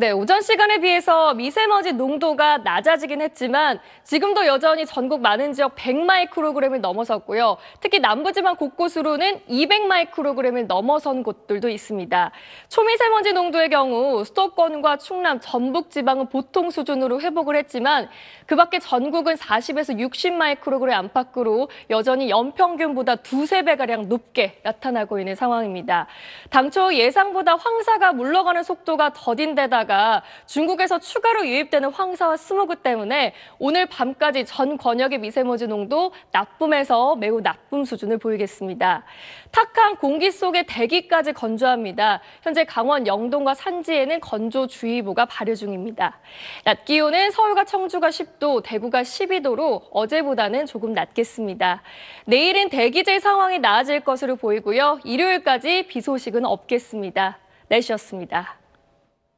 네, 오전 시간에 비해서 미세먼지 농도가 낮아지긴 했지만 지금도 여전히 전국 많은 지역 100마이크로그램을 넘어섰고요. 특히 남부지방 곳곳으로는 200마이크로그램을 넘어선 곳들도 있습니다. 초미세먼지 농도의 경우 수도권과 충남, 전북 지방은 보통 수준으로 회복을 했지만 그 밖에 전국은 40에서 60마이크로그램 안팎으로 여전히 연평균보다 두세 배가량 높게 나타나고 있는 상황입니다. 당초 예상보다 황사가 물러가는 속도가 더딘 데다가 중국에서 추가로 유입되는 황사와 스모그 때문에 오늘 밤까지 전 권역의 미세먼지 농도 나쁨에서 매우 나쁨 수준을 보이겠습니다. 탁한 공기 속에 대기까지 건조합니다. 현재 강원 영동과 산지에는 건조주의보가 발효 중입니다. 낮 기온은 서울과 청주가 10도, 대구가 12도로 어제보다는 조금 낮겠습니다. 내일은 대기질 상황이 나아질 것으로 보이고요. 일요일까지 비 소식은 없겠습니다. 날씨였습니다.